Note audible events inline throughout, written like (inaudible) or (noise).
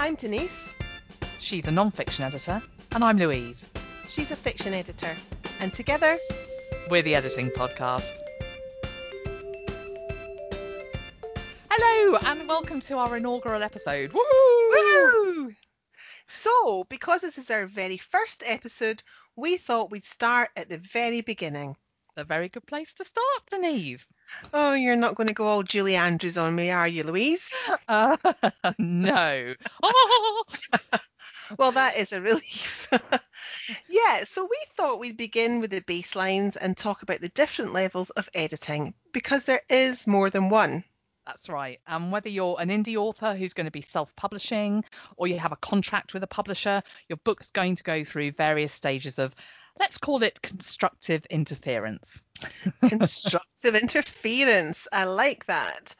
I'm Denise. She's a non fiction editor, and I'm Louise. She's a fiction editor. And together, We're the Editing Podcast. Hello, and welcome to our inaugural episode. Woo! Woo! so because this is our very first episode, we thought we'd start at the very beginning. A very good place to start, Denise. Oh, you're not going to go all Julie Andrews on me, are you, Louise? Uh, (laughs) no. Oh! (laughs) Well, that is a relief. (laughs) yeah, so we thought we'd begin with the baselines and talk about the different levels of editing because there is more than one. That's right. And whether you're an indie author who's going to be self publishing or you have a contract with a publisher, your book's going to go through various stages of, let's call it constructive interference. (laughs) Constructive interference. I like that.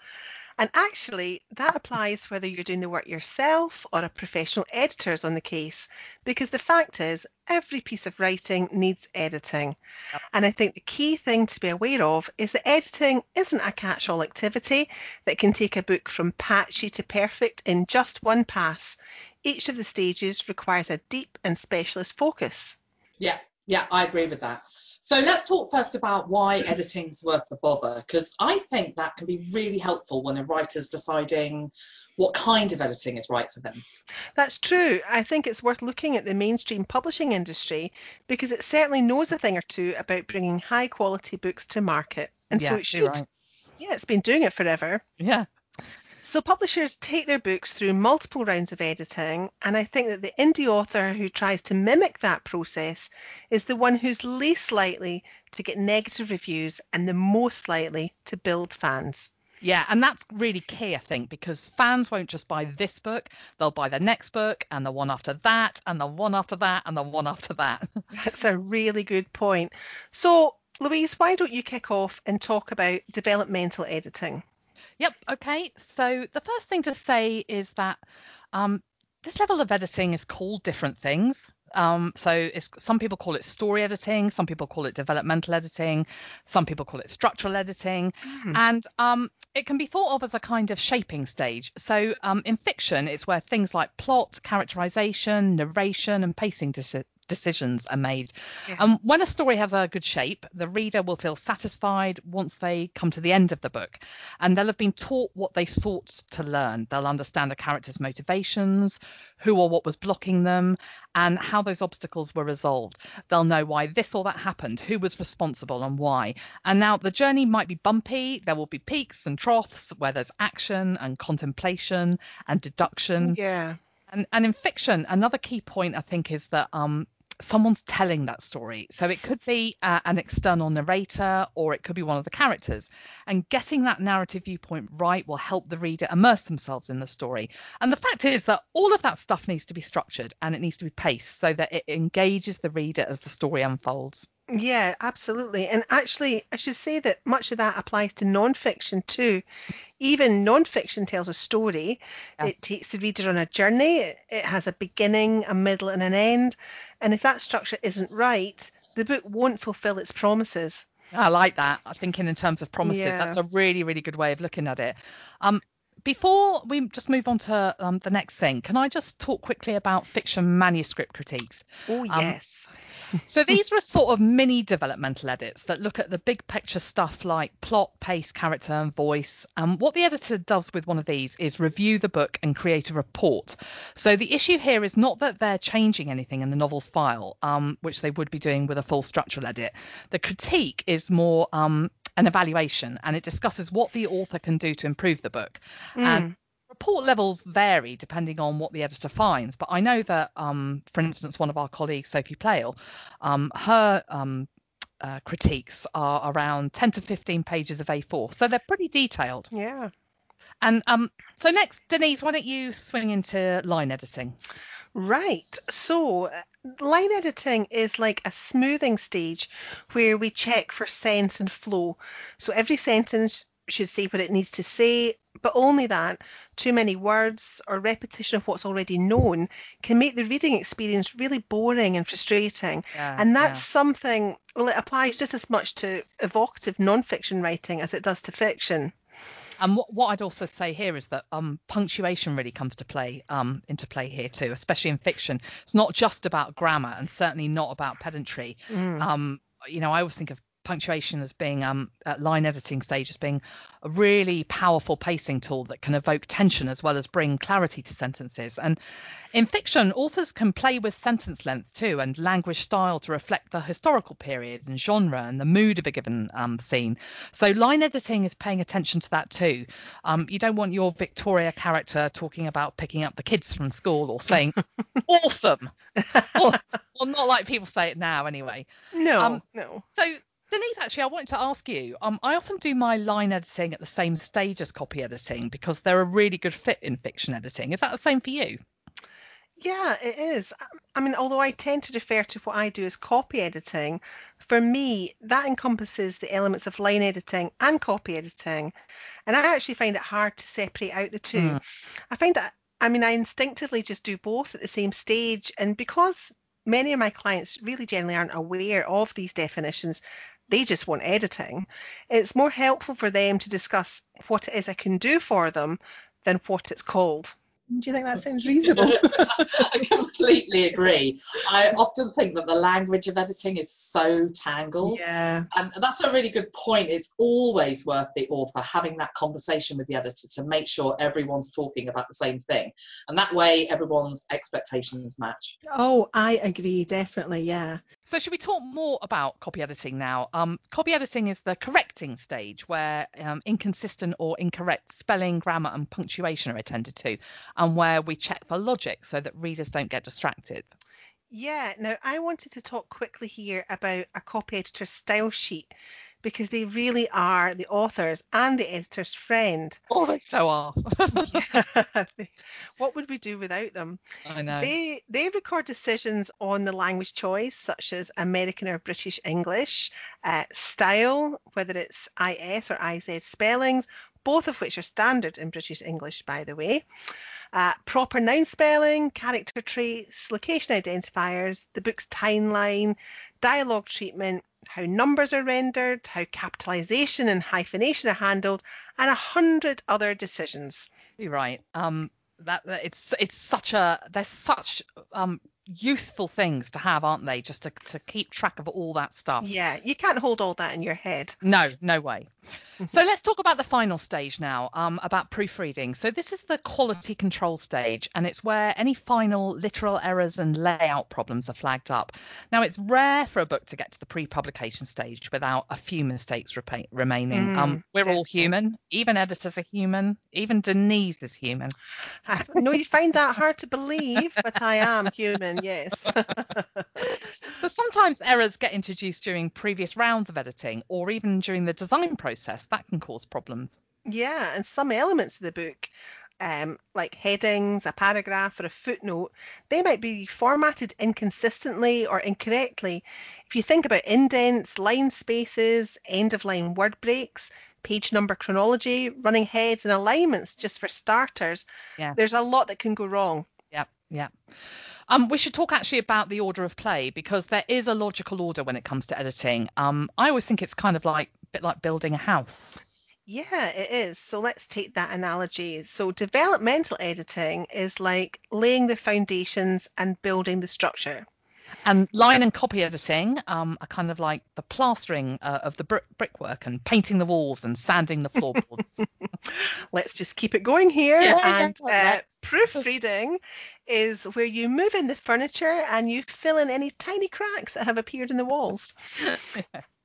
And actually, that applies whether you're doing the work yourself or a professional editor is on the case, because the fact is, every piece of writing needs editing. And I think the key thing to be aware of is that editing isn't a catch all activity that can take a book from patchy to perfect in just one pass. Each of the stages requires a deep and specialist focus. Yeah, yeah, I agree with that. So let's talk first about why editing's worth the bother, because I think that can be really helpful when a writer's deciding what kind of editing is right for them. That's true. I think it's worth looking at the mainstream publishing industry because it certainly knows a thing or two about bringing high quality books to market. And so it should. right. Yeah, it's been doing it forever. Yeah. So publishers take their books through multiple rounds of editing, and I think that the indie author who tries to mimic that process is the one who's least likely to get negative reviews and the most likely to build fans. Yeah, and that's really key, I think, because fans won't just buy this book, they'll buy the next book and the one after that and the one after that and the one after that. (laughs) That's a really good point. So, Louise, why don't you kick off and talk about developmental editing? Yep. Okay. So the first thing to say is that um, this level of editing is called different things. Um, so it's, some people call it story editing, some people call it developmental editing, some people call it structural editing, Hmm. and um, it can be thought of as a kind of shaping stage. So um, in fiction, it's where things like plot, characterization, narration, and pacing deci- decisions are made. Yeah. And when a story has a good shape, the reader will feel satisfied once they come to the end of the book. And they'll have been taught what they sought to learn. They'll understand the character's motivations, who or what was blocking them, and how those obstacles were resolved. They'll know why this or that happened, who was responsible, and why. And now the journey might be bumpy. There will be peaks and troughs where there's action and contemplation and deduction. Yeah. And and in fiction, another key point I think is that um someone's telling that story. So it could be uh, an external narrator or it could be one of the characters. And getting that narrative viewpoint right will help the reader immerse themselves in the story. And the fact is that all of that stuff needs to be structured and it needs to be paced so that it engages the reader as the story unfolds. Yeah, absolutely. And actually, I should say that much of that applies to non-fiction too. Even non-fiction tells a story. Yeah. It takes the reader on a journey. It, it has a beginning, a middle, and an end. And if that structure isn't right, the book won't fulfill its promises. I like that. I'm thinking in terms of promises. Yeah. That's a really, really good way of looking at it. Um, before we just move on to um, the next thing, can I just talk quickly about fiction manuscript critiques? Oh, Um, yes. (laughs) So these were sort of mini developmental edits that look at the big picture stuff like plot, pace, character, and voice. And what the editor does with one of these is review the book and create a report. So the issue here is not that they're changing anything in the novel's file, um, which they would be doing with a full structural edit. The critique is more um, an evaluation, and it discusses what the author can do to improve the book. And report levels vary depending on what the editor finds. But I know that, um, for instance, one of our colleagues, Sophie Playle, um, her um, uh, critiques are around 10 to 15 pages of A4. So they're pretty detailed. Yeah. And um, so next, Denise, why don't you swing into line editing? Right. So, uh, line editing is like a smoothing stage where we check for sense and flow. So, every sentence should say what it needs to say, but only that. Too many words or repetition of what's already known can make the reading experience really boring and frustrating. Yeah, And that's something, well, it applies just as much to evocative non fiction writing as it does to fiction. And what, what I'd also say here is that um, punctuation really comes to play um, into play here too, especially in fiction. It's not just about grammar, and certainly not about pedantry. Mm. Um, you know, I always think of punctuation as being um, at line editing stage as being a really powerful pacing tool that can evoke tension as well as bring clarity to sentences. And in fiction, authors can play with sentence length too and language style to reflect the historical period and genre and the mood of a given um, scene. So line editing is paying attention to that too. Um, you don't want your Victoria character talking about picking up the kids from school or saying (laughs) awesome. (laughs) or, or not like people say it now anyway. No, Um, no. So Denise, actually, I wanted to ask you. Um, I often do my line editing at the same stage as copy editing because they're a really good fit in fiction editing. Is that the same for you? Yeah, it is. I- mean, although I tend to refer to what I do as copy editing, for me, that encompasses the elements of line editing and copy editing. And I actually find it hard to separate out the two. Mm. I find that, I mean, I instinctively just do both at the same stage. And because many of my clients really generally aren't aware of these definitions, they just want editing, it's more helpful for them to discuss what it is I can do for them than what it's called. Do you think that sounds reasonable? (laughs) I completely agree. I often think that the language of editing is so tangled. Yeah. And that's a really good point. It's always worth the author having that conversation with the editor to make sure everyone's talking about the same thing. And that way, everyone's expectations match. Oh, I agree, definitely, yeah. So, should we talk more about copy editing now? Um, copy editing is the correcting stage where um, inconsistent or incorrect spelling, grammar, and punctuation are attended to, and where we check for logic so that readers don't get distracted. Yeah, now I wanted to talk quickly here about a copy editor's style sheet because they really are the author's and the editor's friend. (laughs) Oh, (laughs) they so are. Yeah. what would we do without them? I know. They they record decisions on the language choice, such as American or British English, uh, style, whether it's IS or IZ spellings, both of which are standard in British English, by the way. Uh, proper noun spelling, character traits, location identifiers, the book's timeline, dialogue treatment, how numbers are rendered, how capitalization and hyphenation are handled, and a hundred other decisions. You're right. Um, that, that it's it's such a they're such um useful things to have, aren't they? Just to to keep track of all that stuff. Yeah, you can't hold all that in your head. No, no way. So let's talk about the final stage now, um, about proofreading. So this is the quality control stage, and it's where any final literal errors and layout problems are flagged up. Now it's rare for a book to get to the pre-publication stage without a few mistakes repa- remaining. Mm, um, we're all human. Even editors are human. Even Denise is human. (laughs) I know you find that hard to believe, but I am human, yes. (laughs) So sometimes errors get introduced during previous rounds of editing, or even during the design process. That can cause problems. yeah, and some elements of the book, um, like headings, a paragraph, or a footnote, they might be formatted inconsistently or incorrectly. If you think about indents, line spaces, end of line word breaks, page number chronology, running heads, and alignments, just for starters, Yeah. there's a lot that can go wrong. Yeah, yeah. Um, we should talk actually about the order of play because there is a logical order when it comes to editing. Um, I always think it's kind of like a bit like building a house. Yeah, it is. So let's take that analogy. So developmental editing is like laying the foundations and building the structure. And line and copy editing um, are kind of like the plastering uh, of the brick- brickwork and painting the walls and sanding the floorboards. (laughs) Let's just keep it going here. Yeah, yeah, and yeah. uh, proofreading is where you move in the furniture and you fill in any tiny cracks that have appeared in the walls. (laughs)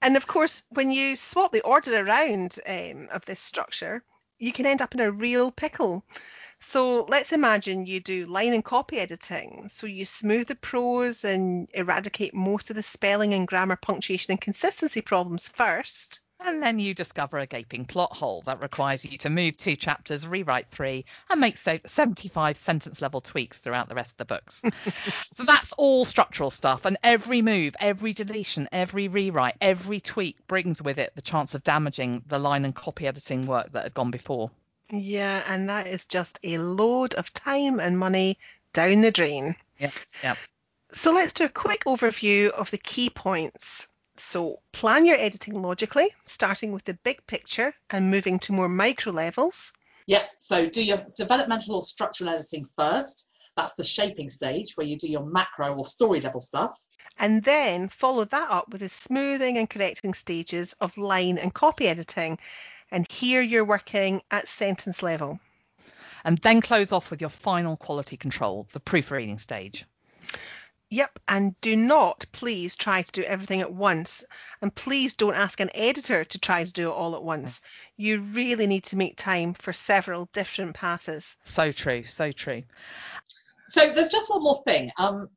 And of course, when you swap the order around um, of this structure, you can end up in a real pickle. So let's imagine you do line and copy editing. So you smooth the prose and eradicate most of the spelling and grammar, punctuation, and consistency problems first. And then you discover a gaping plot hole that requires you to move two chapters, rewrite three, and make 75 sentence level tweaks throughout the rest of the books. so that's all structural stuff. And every move, every deletion, every rewrite, every tweak brings with it the chance of damaging the line and copy editing work that had gone before. Yeah, and that is just a load of time and money down the drain. Yeah. So let's do a quick overview of the key points. So plan your editing logically, starting with the big picture and moving to more micro levels. Yep. So do your developmental or structural editing first. That's the shaping stage where you do your macro or story level stuff. And then follow that up with the smoothing and correcting stages of line and copy editing. And here you're working at sentence level. And then close off with your final quality control, the proofreading stage. Yep, and do not please try to do everything at once. And please don't ask an editor to try to do it all at once. You really need to make time for several different passes. So true, so true. So there's just one more thing. Um,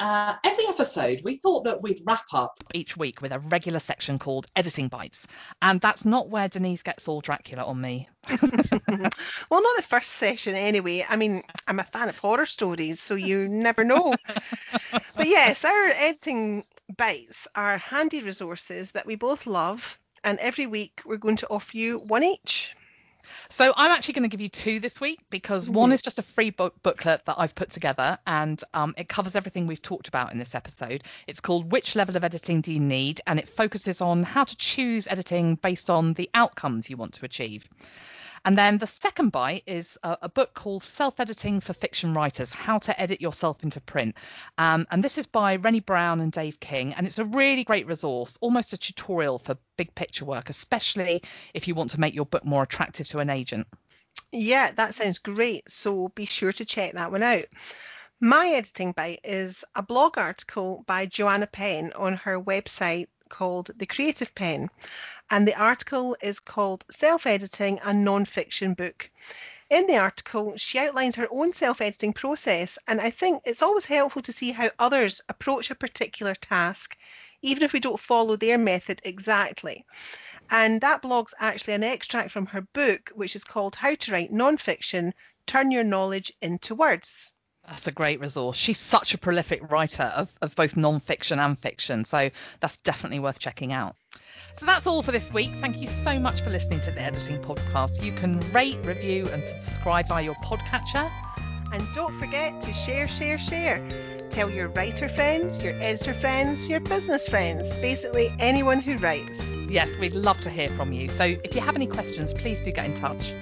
uh, every episode, we thought that we'd wrap up Each week with a regular section called Editing Bites. And that's not where Denise gets all Dracula on me. (laughs) (laughs) Well, not the first session anyway. I mean, I'm a fan of horror stories, so you never know. (laughs) but yes, our editing bites are handy resources that we both love. And every week we're going to offer you one each. So I'm actually going to give you two this week because one is just a free book booklet that I've put together and um, it covers everything we've talked about in this episode. It's called Which Level of Editing Do You Need? and it focuses on how to choose editing based on the outcomes you want to achieve. And then the second bite is a, a book called Self Editing for Fiction Writers How to Edit Yourself into Print. Um, and this is by Renni Browne and Dave King. And it's a really great resource, almost a tutorial for big picture work, especially if you want to make your book more attractive to an agent. Yeah, that sounds great. So be sure to check that one out. My editing bite is a blog article by Joanna Penn on her website called The Creative Penn. And the article is called Self Editing a Non-Fiction Book. In the article, she outlines her own self editing process, and I think it's always helpful to see how others approach a particular task, even if we don't follow their method exactly. And that blog's actually an extract from her book, which is called How to Write Non-Fiction Turn Your Knowledge into Words. That's a great resource. She's such a prolific writer of, of both non-fiction and fiction, so that's definitely worth checking out. So that's all for this week. Thank you so much for listening to the Editing Podcast. You can rate, review, and subscribe via your podcatcher. And don't forget to share, share, share. Tell your writer friends, your editor friends, your business friends, basically anyone who writes. Yes, we'd love to hear from you. So if you have any questions, please do get in touch.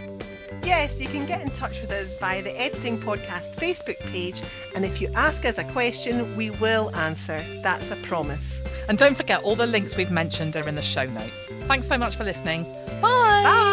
Yes, you can get in touch with us via the Editing Podcast Facebook page, and if you ask us a question, we will answer. That's a promise. And don't forget, all the links we've mentioned are in the show notes. Thanks so much for listening. Bye. Bye.